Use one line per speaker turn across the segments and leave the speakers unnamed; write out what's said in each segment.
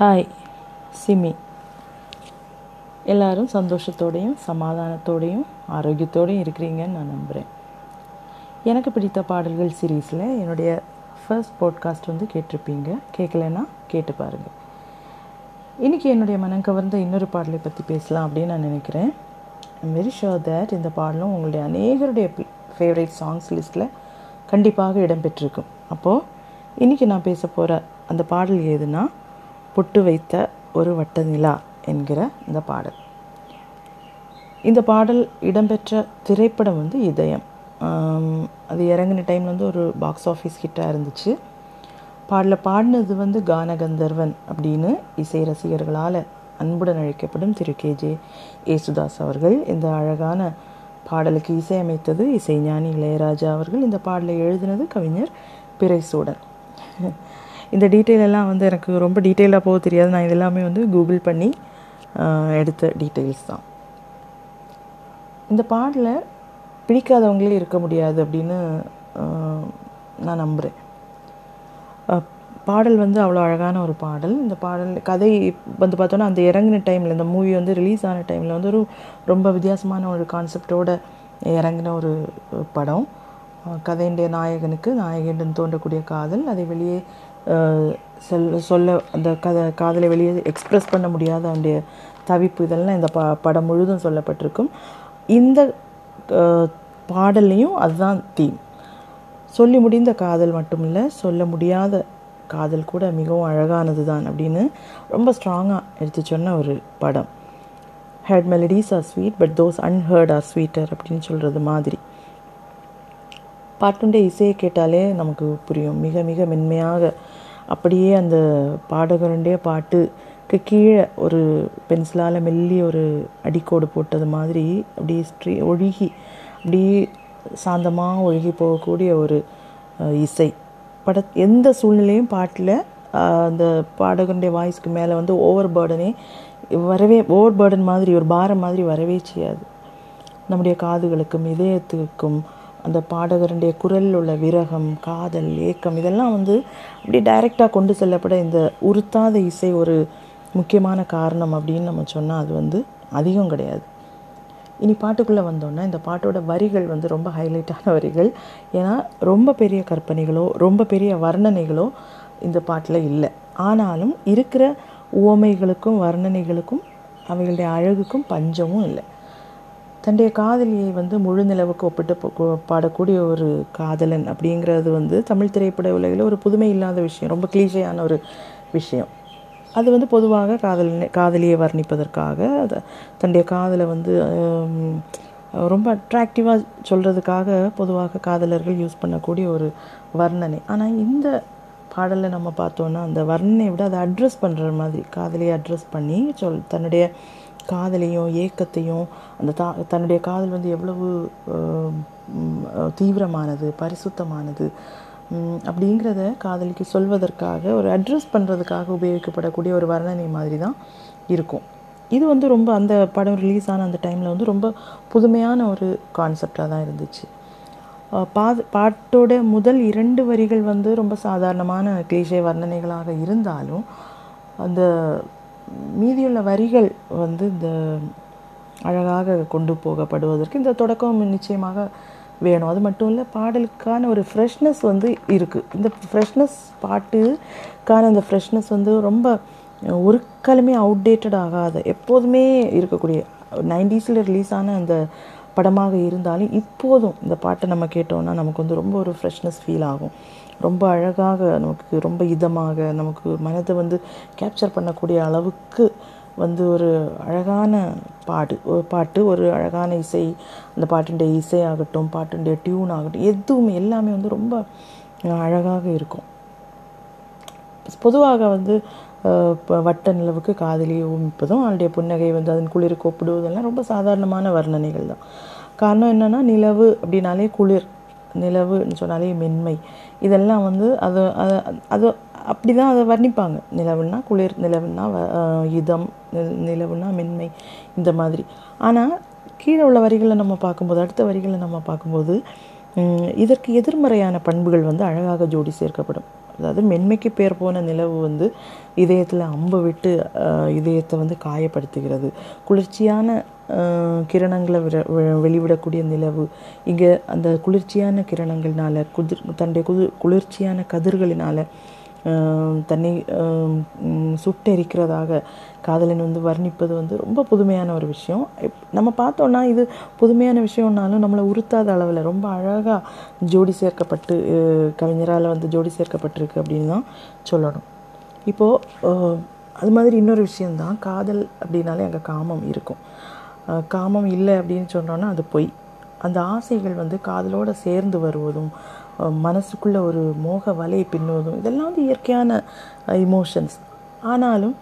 Hi SIMI. எல்லோரும் சந்தோஷத்தோடையும் சமாதானத்தோடையும் ஆரோக்கியத்தோடையும் இருக்கிறீங்கன்னு நான் நம்புகிறேன் எனக்கு பிடித்த பாடல்கள் சீரீஸில் என்னுடைய ஃபர்ஸ்ட் பாட்காஸ்ட் வந்து கேட்டிருப்பீங்க. கேட்கலன்னா கேட்டு பாருங்கள் இன்றைக்கி என்னுடைய மனம் கவர்ந்த இன்னொரு பாடலை பற்றி பேசலாம் அப்படின்னு நான் நினைக்கிறேன். ஐம் வெரி ஷோர் தேட் இந்த பாடலும் உங்களுடைய அநேகருடைய ஃபேவரட் சாங்ஸ் லிஸ்ட்டில் கண்டிப்பாக இடம்பெற்றிருக்கும். அப்போது இன்றைக்கி நான் பேச போகிற அந்த பாடல் எதுனா பொட்டு வைத்த ஒரு வட்ட நிலா என்கிற இந்த பாடல். இந்த பாடல் இடம்பெற்ற திரைப்படம் வந்து இதயம். அது இறங்கின டைமில் வந்து ஒரு பாக்ஸ் ஆஃபீஸ் ஹிட்டாக இருந்துச்சு. பாடலில் பாடினது வந்து கானகந்தர்வன் அப்படின்னு இசை ரசிகர்களால் அன்புடன் அழைக்கப்படும் திரு கே. ஜே. ஏசுதாஸ் அவர்கள். இந்த அழகான பாடலுக்கு இசையமைத்தது இசைஞானி இளையராஜா அவர்கள். இந்த பாடலை எழுதினது கவிஞர் பிறைசூடன் இந்த டீட்டெயில் எல்லாம் வந்து எனக்கு ரொம்ப டீட்டெயிலாக போக தெரியாது. நான் இதெல்லாமே வந்து கூகுள் பண்ணி எடுத்த டீட்டெயில்ஸ் தான். இந்த பாடலை பிடிக்காதவங்களே இருக்க முடியாது அப்படின்னு நான் நம்புகிறேன் பாடல் வந்து அவ்வளோ அழகான ஒரு பாடல். இந்த பாடல் கதை வந்து பார்த்தோன்னா அந்த இறங்கின டைமில் இந்த மூவி வந்து ரிலீஸ் ஆன டைமில் வந்து ஒரு ரொம்ப வித்தியாசமான ஒரு கான்செப்டோட இறங்கின ஒரு படம். கதையுடைய நாயகனுக்கு நாயகன் தோன்றக்கூடிய காதல் அதை வெளியே சொல்ல சொல்ல அந்த கதை காதலை வெளியே எக்ஸ்ப்ரெஸ் பண்ண முடியாத அவனுடைய தவிப்பு இதெல்லாம் இந்த ப படம் முழுதும் சொல்லப்பட்டிருக்கும். இந்த பாடல்லையும் அதுதான் தீம் சொல்லி முடிந்த காதல் மட்டும் இல்லை சொல்ல முடியாத காதல் கூட மிகவும் அழகானது தான் அப்படின்னு ரொம்ப ஸ்ட்ராங்காக எடுத்து சொன்ன ஒரு படம். Heard melodies are sweet but those unheard are sweeter அப்படின்னு சொல்கிறது மாதிரி. பாட்டுடைய இசையை கேட்டாலே நமக்கு புரியும். மிக மிக மென்மையாக அப்படியே அந்த பாடகருடைய பாட்டுக்கு கீழே ஒரு பென்சிலால் மெல்லி ஒரு அடிக்கோடு போட்டது மாதிரி அப்படியே ஸ்ட்ரீ ஒழுகி அப்படியே சாந்தமாக ஒழுகி போகக்கூடிய ஒரு இசை. பட எந்த சூழ்நிலையும் பாட்டில் அந்த பாடகருடைய வாய்ஸ்க்கு மேலே வந்து ஓவர் பேர்டனே வரவே ஓவர் பேர்டன் மாதிரி ஒரு பாரம் மாதிரி வரவே செய்யாது. நம்முடைய காதுகளுக்கும் இதயத்துக்கும் அந்த பாடகருடைய குரலில் உள்ள விரகம் காதல் ஏக்கம் இதெல்லாம் வந்து அப்படியே டைரெக்டாக கொண்டு செல்லப்பட இந்த உறுத்தாத இசை ஒரு முக்கியமான காரணம் அப்படின்னு நம்ம சொன்னால் அது வந்து அதிகம் கிடையாது. இனி பாட்டுக்குள்ளே வந்தோன்னா இந்த பாட்டோட வரிகள் வந்து ரொம்ப ஹைலைட்டான வரிகள். ஏன்னா ரொம்ப பெரிய கற்பனைகளோ ரொம்ப பெரிய வர்ணனைகளோ இந்த பாட்டில் இல்லை. ஆனாலும் இருக்கிற உவமைகளுக்கும் வர்ணனைகளுக்கும் அவைகளுடைய அழகுக்கும் பஞ்சமும் இல்லை. தன்னுடைய காதலியை வந்து முழு நிலவுக்கு ஒப்பிட்டு பாடக்கூடிய ஒரு காதலன் அப்படிங்கிறது வந்து தமிழ் திரைப்பட உலகில் ஒரு புதுமை இல்லாத விஷயம் ரொம்ப கிளீஷையான ஒரு விஷயம். அது வந்து பொதுவாக காதலனை காதலியை வர்ணிப்பதற்காக அதை தன்னுடைய காதலை வந்து ரொம்ப அட்ராக்டிவாக சொல்கிறதுக்காக பொதுவாக காதலர்கள் யூஸ் பண்ணக்கூடிய ஒரு வர்ணனை. ஆனால் இந்த பாடலில் நம்ம பார்த்தோன்னா அந்த வர்ணனையை விட அதை அட்ரஸ் பண்ணுற மாதிரி காதலியை அட்ரஸ் பண்ணி சொல் தன்னுடைய காதலையும் ஏக்கத்தையும் அந்த தா தன்னுடைய காதல் வந்து எவ்வளவு தீவிரமானது பரிசுத்தமானது அப்படிங்கிறத காதலிக்கு சொல்வதற்காக ஒரு அட்ரஸ் பண்ணுறதுக்காக உபயோகிக்கப்படக்கூடிய ஒரு வர்ணனை மாதிரி தான் இருக்கும். இது வந்து ரொம்ப அந்த படம் ரிலீஸ் ஆன அந்த டைமில் வந்து ரொம்ப புதுமையான ஒரு கான்செப்டாக தான் இருந்துச்சு. பா பாட்டோட முதல் இரண்டு வரிகள் வந்து ரொம்ப சாதாரணமான கிளீஷே வர்ணனைகளாக இருந்தாலும் அந்த மீதியுள்ள வரிகள் வந்து இந்த அழகாக கொண்டு போகப்படுவதற்கு இந்த தொடக்கம் நிச்சயமாக வேணும். அது மட்டும் இல்லை பாடலுக்கான ஒரு ஃப்ரெஷ்னஸ் வந்து இருக்குது இந்த ஃப்ரெஷ்னஸ் பாட்டுக்கான அந்த ஃப்ரெஷ்னஸ் வந்து ரொம்ப ஒரு காலமே அவுடேட்டட் ஆகாத எப்போதுமே இருக்கக்கூடிய நைன்டிஸில் ரிலீஸ் ஆன அந்த படமாக இருந்தாலும் இப்போதும் இந்த பாட்டை நம்ம கேட்டோம்னா நமக்கு வந்து ரொம்ப ஒரு ஃப்ரெஷ்னஸ் ஃபீல் ஆகும். ரொம்ப அழகாக நமக்கு ரொம்ப இதமாக நமக்கு மனதை வந்து கேப்சர் பண்ணக்கூடிய அளவுக்கு வந்து ஒரு அழகான பாடு ஒரு பாட்டு ஒரு அழகான இசை அந்த பாட்டுடைய இசை ஆகட்டும் பாட்டுடைய டியூன் ஆகட்டும் எதுவுமே எல்லாமே வந்து ரொம்ப அழகாக இருக்கும். பொதுவாக வந்து வட்ட நிலவுக்கு காதலியை ஊமிப்பதும் அவளுடைய புன்னகை வந்து அதன் குளிருக்கு ஒப்பிடுவதெல்லாம் ரொம்ப சாதாரணமான வர்ணனைகள் தான். காரணம் என்னன்னா நிலவு அப்படின்னாலே குளிர் நிலவுன்னு சொன்னாலே மென்மை. இதெல்லாம் வந்து அது அது அப்படி தான் அதை வர்ணிப்பாங்க. நிலவுன்னா குளிர் நிலவுன்னா இதம் நிலவுன்னா மென்மை இந்த மாதிரி. ஆனால் கீழே உள்ள வரிகளை நம்ம பார்க்கும்போது அடுத்த வரிகளை நம்ம பார்க்கும்போது இதற்கு எதிர்மறையான பண்புகள் வந்து அழகாக ஜோடி சேர்க்கப்படும். அதாவது மென்மைக்கு பேர் போன நிலவு வந்து இதயத்தில் அம்பு விட்டு இதயத்தை வந்து காயப்படுத்துகிறது. குளிர்ச்சியான கிரணங்களை வெளிவிடக்கூடிய நிலவு. இங்கே அந்த குளிர்ச்சியான கிரணங்கள்னால குதிர் தன்னுடைய குதிர் குளிர்ச்சியான கதிர்களினால தன்னை சுட்டெரிக்கிறதாக காதலன் வந்து வர்ணிப்பது வந்து ரொம்ப புதுமையான ஒரு விஷயம். நம்ம பார்த்தோன்னா இது புதுமையான விஷயம்னாலும் நம்மளை உறுத்தாத அளவில் ரொம்ப அழகாக ஜோடி சேர்க்கப்பட்டு கவிஞரால் வந்து ஜோடி சேர்க்கப்பட்டிருக்கு அப்படின்னு தான் சொல்லணும். இப்போது அது மாதிரி இன்னொரு விஷயந்தான் காதல் அப்படின்னாலே அங்கே காமம் இருக்கும். காமம் இல்லை அப்படின்னு சொன்னோன்னா அது பொய். அந்த ஆசைகள் வந்து காதலோடு சேர்ந்து வருவதும் மனசுக்குள்ளே ஒரு மோக வலை பின்னுவதும் இதெல்லாம் வந்து இயற்கையான இமோஷன்ஸ் ஆனாலும்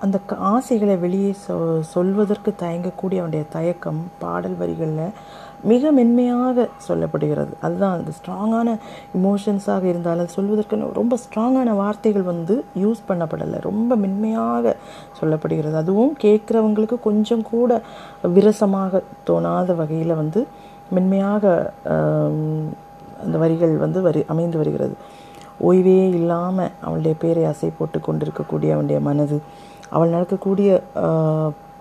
அந்த க- ஆசைகளை வெளியே சொ சொல்வதற்கு தயங்கக்கூடிய அவனுடைய தயக்கம் பாடல் வரிகளில் மிக மென்மையாக சொல்லப்படுகிறது. அதுதான் அந்த ஸ்ட்ராங்கான இமோஷன்ஸாக இருந்தாலும் சொல்வதற்கு ரொம்ப ஸ்ட்ராங்கான வார்த்தைகள் வந்து யூஸ் பண்ணப்படலை. ரொம்ப மென்மையாக சொல்லப்படுகிறது. அதுவும் கேட்குறவங்களுக்கு கொஞ்சம் கூட விரசமாக தோணாத வகையில் வந்து மென்மையாக அந்த வரிகள் வந்து வரி அமைந்து வருகிறது. ஓய்வே இல்லாமல் அவளுடைய பேரை அசை போட்டு கொண்டிருக்கக்கூடிய அவனுடைய மனது அவள் நடக்கக்கூடிய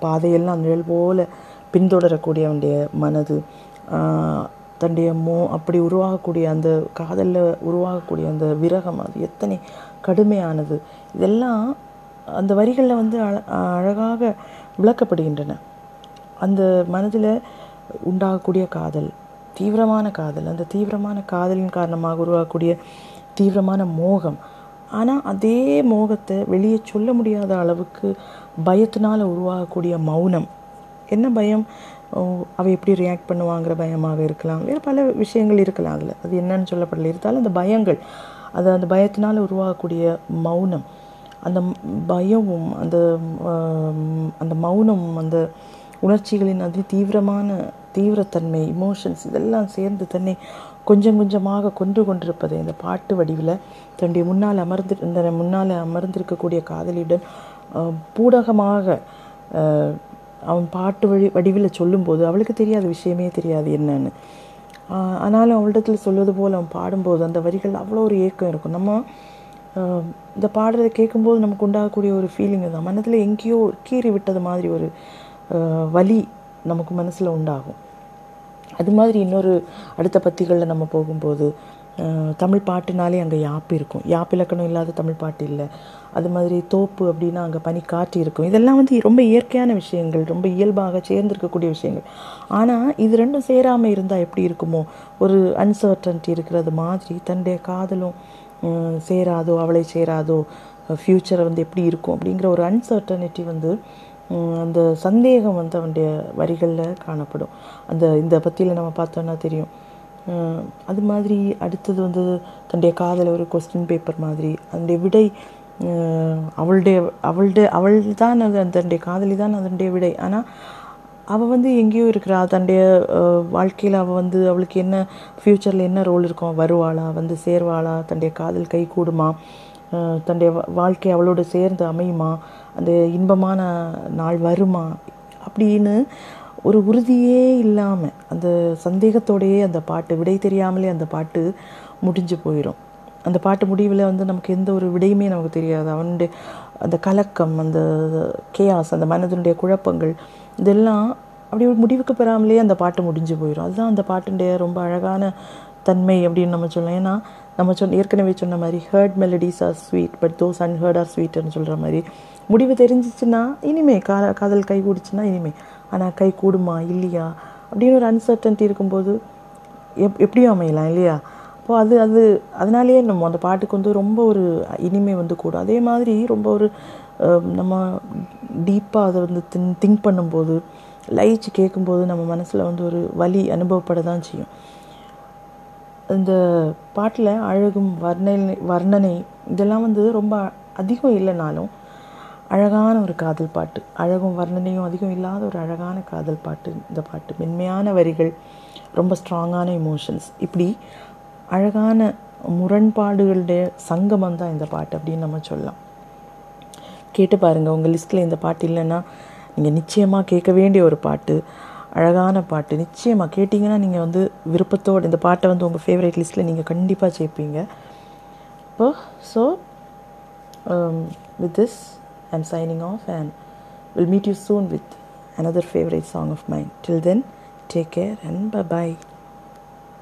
பாதையெல்லாம் நிழல் போல பின்தொடரக்கூடிய அவனுடைய மனது தன்னுடைய மோ அப்படி உருவாகக்கூடிய அந்த காதலில் உருவாகக்கூடிய அந்த விரகம் அது எத்தனை கடுமையானது. இதெல்லாம் அந்த வரிகளில் வந்து அழ அழகாக விளக்கப்படுகின்றன. அந்த மனதில் உண்டாகக்கூடிய காதல் தீவிரமான காதல். அந்த தீவிரமான காதலின் காரணமாக உருவாகக்கூடிய தீவிரமான மோகம். ஆனால் அதே மோகத்தை வெளியே சொல்ல முடியாத அளவுக்கு பயத்தினால் உருவாகக்கூடிய மௌனம். என்ன பயம்? அவை அவ எப்படி ரியாக்ட் பண்ணுவாங்கிற பயமாக இருக்கலாம். வேறு பல விஷயங்கள் இருக்கலாம் அதில். அது என்னன்னு சொல்லப்படல. இருந்தாலும் அந்த பயங்கள் அது அந்த பயத்தினால் உருவாகக்கூடிய மௌனம். அந்த பயமும் அந்த அந்த மௌனமும் அந்த உணர்ச்சிகளின் அதி தீவிரமான தீவிரத்தன்மை இமோஷன்ஸ் இதெல்லாம் சேர்ந்து தன்னை கொஞ்சம் கொஞ்சமாக கொன்று கொண்டிருப்பதை இந்த பாட்டு வடிவில் தன்னுடைய முன்னால் அமர்ந்து இந்த முன்னால் அமர்ந்திருக்கக்கூடிய காதலியுடன் பூடகமாக அவன் பாட்டு வழி வடிவில் சொல்லும்போது அவளுக்கு தெரியாத விஷயமே தெரியாது என்னன்னு. ஆனாலும் அவளிடத்தில் சொல்வது போல் அவன் பாடும்போது அந்த வரிகள் அவ்வளோ ஒரு ஏக்கம் இருக்கும். நம்ம இந்த பாடுறதை கேட்கும்போது நமக்கு உண்டாகக்கூடிய ஒரு ஃபீலிங் தான். மனதில் எங்கேயோ கீறி விட்டது மாதிரி ஒரு வலி நமக்கு மனசில் உண்டாகும். அது மாதிரி இன்னொரு அடுத்த பத்திகளில் நம்ம போகும்போது தமிழ் பாட்டுனாலே அங்கே யாப்பு இருக்கும். யாப்பிலக்கணம் இல்லாத தமிழ் பாட்டு இல்லை. அது மாதிரி தோப்பு அப்படின்னா அங்கே பனி காற்று இருக்கும். இதெல்லாம் வந்து ரொம்ப இயற்கையான விஷயங்கள் ரொம்ப இயல்பாக சேர்ந்திருக்கக்கூடிய விஷயங்கள். ஆனால் இது ரெண்டும் சேராமல் இருந்தால் எப்படி இருக்குமோ? ஒரு அன்சர்டன்ட்டி இருக்கிறது மாதிரி தன்னுடைய காதலும் சேராதோ அவளை சேராதோ ஃப்யூச்சர் வந்து எப்படி இருக்கும் அப்படிங்கிற ஒரு அன்சர்டனிட்டி வந்து அந்த சந்தேகம் வந்து அவனுடைய வரிகளில் காணப்படும். அந்த இந்த பத்தியில் நம்ம பார்த்தோன்னா தெரியும். அது மாதிரி அடுத்தது வந்து தன்னுடைய காதலை ஒரு கொஸ்டின் பேப்பர் மாதிரி அதனுடைய விடை அவளுடைய அவளுடைய அவள் தான் அது தன்னுடைய காதலி தான் அதனுடைய விடை. ஆனால் அவள் வந்து எங்கேயோ இருக்கிறா தன்னுடைய வாழ்க்கையில் அவள் வந்து அவளுக்கு என்ன ஃப்யூச்சரில் என்ன ரோல் இருக்கும்? வருவாளா? வந்து சேர்வாளா? தன்னுடைய காதல் கை கூடுமா? தன்னுடைய வா- வாழ்க்கை அவளோடு சேர்ந்து அமையுமா? அந்த இன்பமான நாள் வருமா? அப்படின்னு ஒரு உறுதியே இல்லாமல் அந்த சந்தேகத்தோடையே அந்த பாட்டு விடை தெரியாமலே அந்த பாட்டு முடிஞ்சு போயிடும் அந்த பாட்டு முடிவில் வந்து நமக்கு எந்த ஒரு விடையுமே நமக்கு தெரியாது. அவனுடைய அந்த கலக்கம் அந்த கேயாஸ் அந்த மனதினுடைய குழப்பங்கள் இதெல்லாம் அப்படி ஒரு முடிவுக்கு பெறாமலே அந்த பாட்டு முடிஞ்சு போயிடும் அதுதான் அந்த பாட்டுடைய ரொம்ப அழகான தன்மை அப்படின்னு நம்ம சொல்லலாம். ஏன்னா நம்ம சொன்ன ஏற்கனவே சொன்ன மாதிரி heard melodies are sweet but those unheard are ஸ்வீட்னு சொல்கிற மாதிரி. முடிவு தெரிஞ்சிச்சுன்னா இனிமே கா காதல் கை கூடிச்சுன்னா இனிமே. ஆனால் கை கூடுமா இல்லையா? அப்படின்னு ஒரு அன்சர்டன்ட்டி இருக்கும்போது எப் எப்படியும் அமையலாம் இல்லையா? அப்போது அது அது அதனாலேயே நம்ம அந்த பாட்டுக்கு வந்து ரொம்ப ஒரு இனிமை வந்து கூடும். அதே மாதிரி ரொம்ப ஒரு நம்ம டீப்பாக அதை வந்து திங் திங்க் பண்ணும்போது லயிச்சு கேட்கும்போது நம்ம மனசில் வந்து ஒரு வலி அனுபவப்பட தான் செய்யும். இந்த பாட்டில் அழகும் வர்ணனை வர்ணனை இதெல்லாம் வந்து ரொம்ப அதிகம் இல்லைனாலும் அழகான ஒரு காதல் பாட்டு. அழகும் வர்ணனையும் அதிகம் இல்லாத ஒரு அழகான காதல் பாட்டு இந்த பாட்டு. மென்மையான வரிகள் ரொம்ப ஸ்ட்ராங்கான இமோஷன்ஸ் இப்படி அழகான முரண்பாடுகளுடைய சங்கமம் தான் இந்த பாட்டு அப்படின்னு நம்ம சொல்லலாம். கேட்டு பாருங்கள் உங்கள் லிஸ்ட்டில் இந்த பாட்டு இல்லைன்னா நீங்கள் நிச்சயமாக கேட்க வேண்டிய ஒரு பாட்டு. அழகான பாட்டு நிச்சயமாக கேட்டிங்கன்னா நீங்கள் வந்து விருப்பத்தோடு இந்த பாட்டை வந்து உங்கள் ஃபேவரேட் லிஸ்ட்டில் நீங்கள் கண்டிப்பாக சேர்ப்பீங்க இப்போ so with this I am signing off and will meet you soon with another favourite song of mind till then take care and ப பாய்